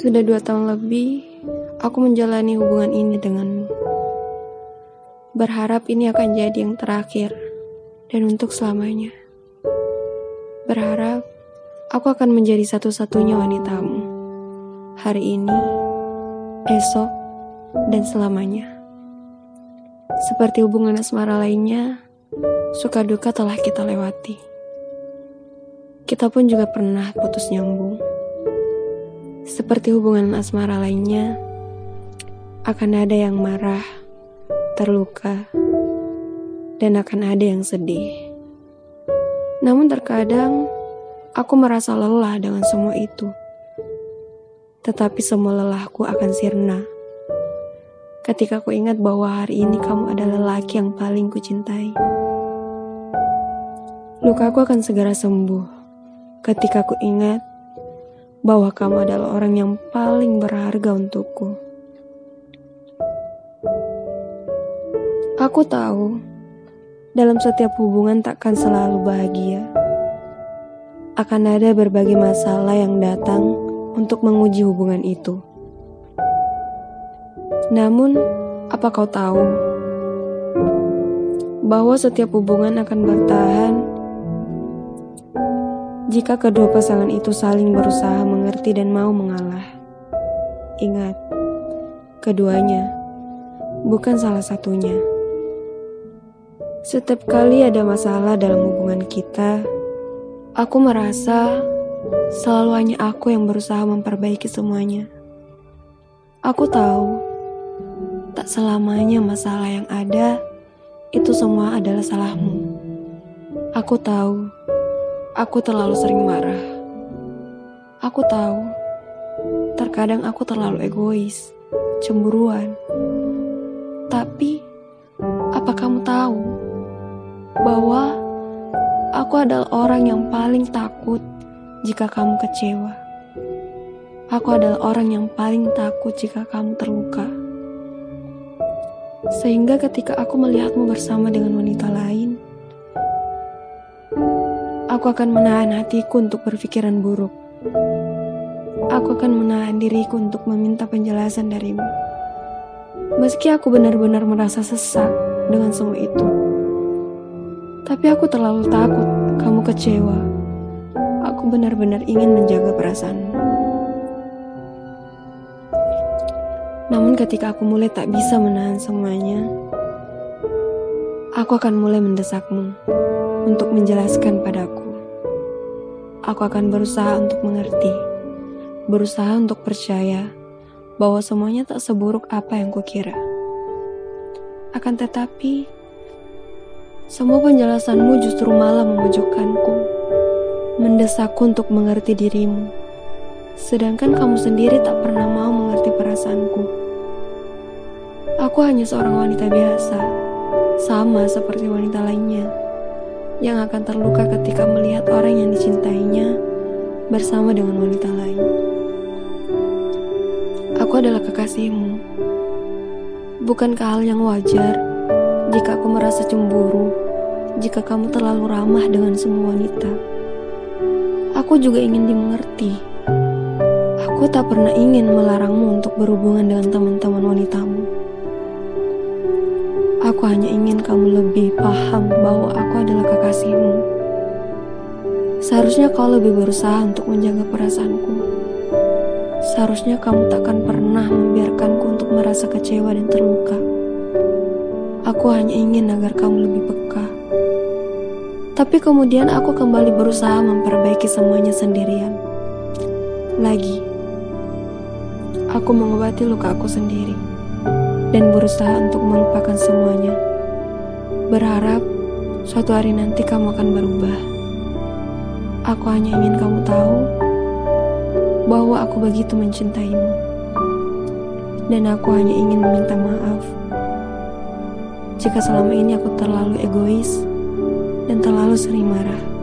Sudah dua tahun lebih, aku menjalani hubungan ini denganmu. Berharap ini akan jadi yang terakhir dan untuk selamanya. Berharap aku akan menjadi satu-satunya wanitamu. Hari ini, esok, dan selamanya. Seperti hubungan asmara lainnya, suka duka telah kita lewati. Kita pun juga pernah putus nyambung. Seperti hubungan asmara lainnya, akan ada yang marah, terluka, dan akan ada yang sedih. Namun terkadang aku merasa lelah dengan semua itu. Tetapi semua lelahku akan sirna ketika ku ingat bahwa hari ini kamu adalah laki yang paling kucintai. Lukaku akan segera sembuh ketika ku ingat bahwa kamu adalah orang yang paling berharga untukku. Aku tahu, dalam setiap hubungan takkan selalu bahagia. Akan ada berbagai masalah yang datang untuk menguji hubungan itu. Namun, apa kau tahu bahwa setiap hubungan akan bertahan jika kedua pasangan itu saling berusaha mengerti dan mau mengalah? Ingat, keduanya bukan salah satunya. Setiap kali ada masalah dalam hubungan kita, aku merasa selalu hanya aku yang berusaha memperbaiki semuanya. Aku tahu Tak selamanya masalah yang ada itu semua adalah salahmu. Aku tahu, aku terlalu sering marah. Aku tahu, terkadang aku terlalu egois, cemburuan. Tapi, apa kamu tahu bahwa aku adalah orang yang paling takut jika kamu kecewa? Aku adalah orang yang paling takut jika kamu terluka. Sehingga ketika aku melihatmu bersama dengan wanita lain, aku akan menahan hatiku untuk berpikiran buruk. Aku akan menahan diriku untuk meminta penjelasan darimu. Meski aku benar-benar merasa sesak dengan semua itu. Tapi aku terlalu takut kamu kecewa. Aku benar-benar ingin menjaga perasaanmu. Namun ketika aku mulai tak bisa menahan semuanya, aku akan mulai mendesakmu untuk menjelaskan padaku. Aku akan berusaha untuk mengerti, berusaha untuk percaya bahwa semuanya tak seburuk apa yang kukira. Akan tetapi, semua penjelasanmu justru malah memojokkanku, mendesakku untuk mengerti dirimu, sedangkan kamu sendiri tak pernah mau mengerti perasaanku. Aku hanya seorang wanita biasa, sama seperti wanita lainnya, yang akan terluka ketika melihat orang yang dicintainya bersama dengan wanita lain. Aku adalah kekasihmu. Bukankah hal yang wajar jika aku merasa cemburu jika kamu terlalu ramah dengan semua wanita? Aku juga ingin dimengerti. Aku tak pernah ingin melarangmu untuk berhubungan dengan teman-teman wanitamu. Aku hanya ingin kamu lebih paham bahwa aku adalah kekasihmu. Seharusnya kau lebih berusaha untuk menjaga perasaanku. Seharusnya kamu takkan pernah membiarkanku untuk merasa kecewa dan terluka. Aku hanya ingin agar kamu lebih peka. Tapi kemudian aku kembali berusaha memperbaiki semuanya sendirian. Lagi, aku mengobati luka aku sendiri dan berusaha untuk melupakan semuanya. Berharap suatu hari nanti kamu akan berubah. Aku hanya ingin kamu tahu bahwa aku begitu mencintaimu. Dan aku hanya ingin meminta maaf jika selama ini aku terlalu egois dan terlalu sering marah.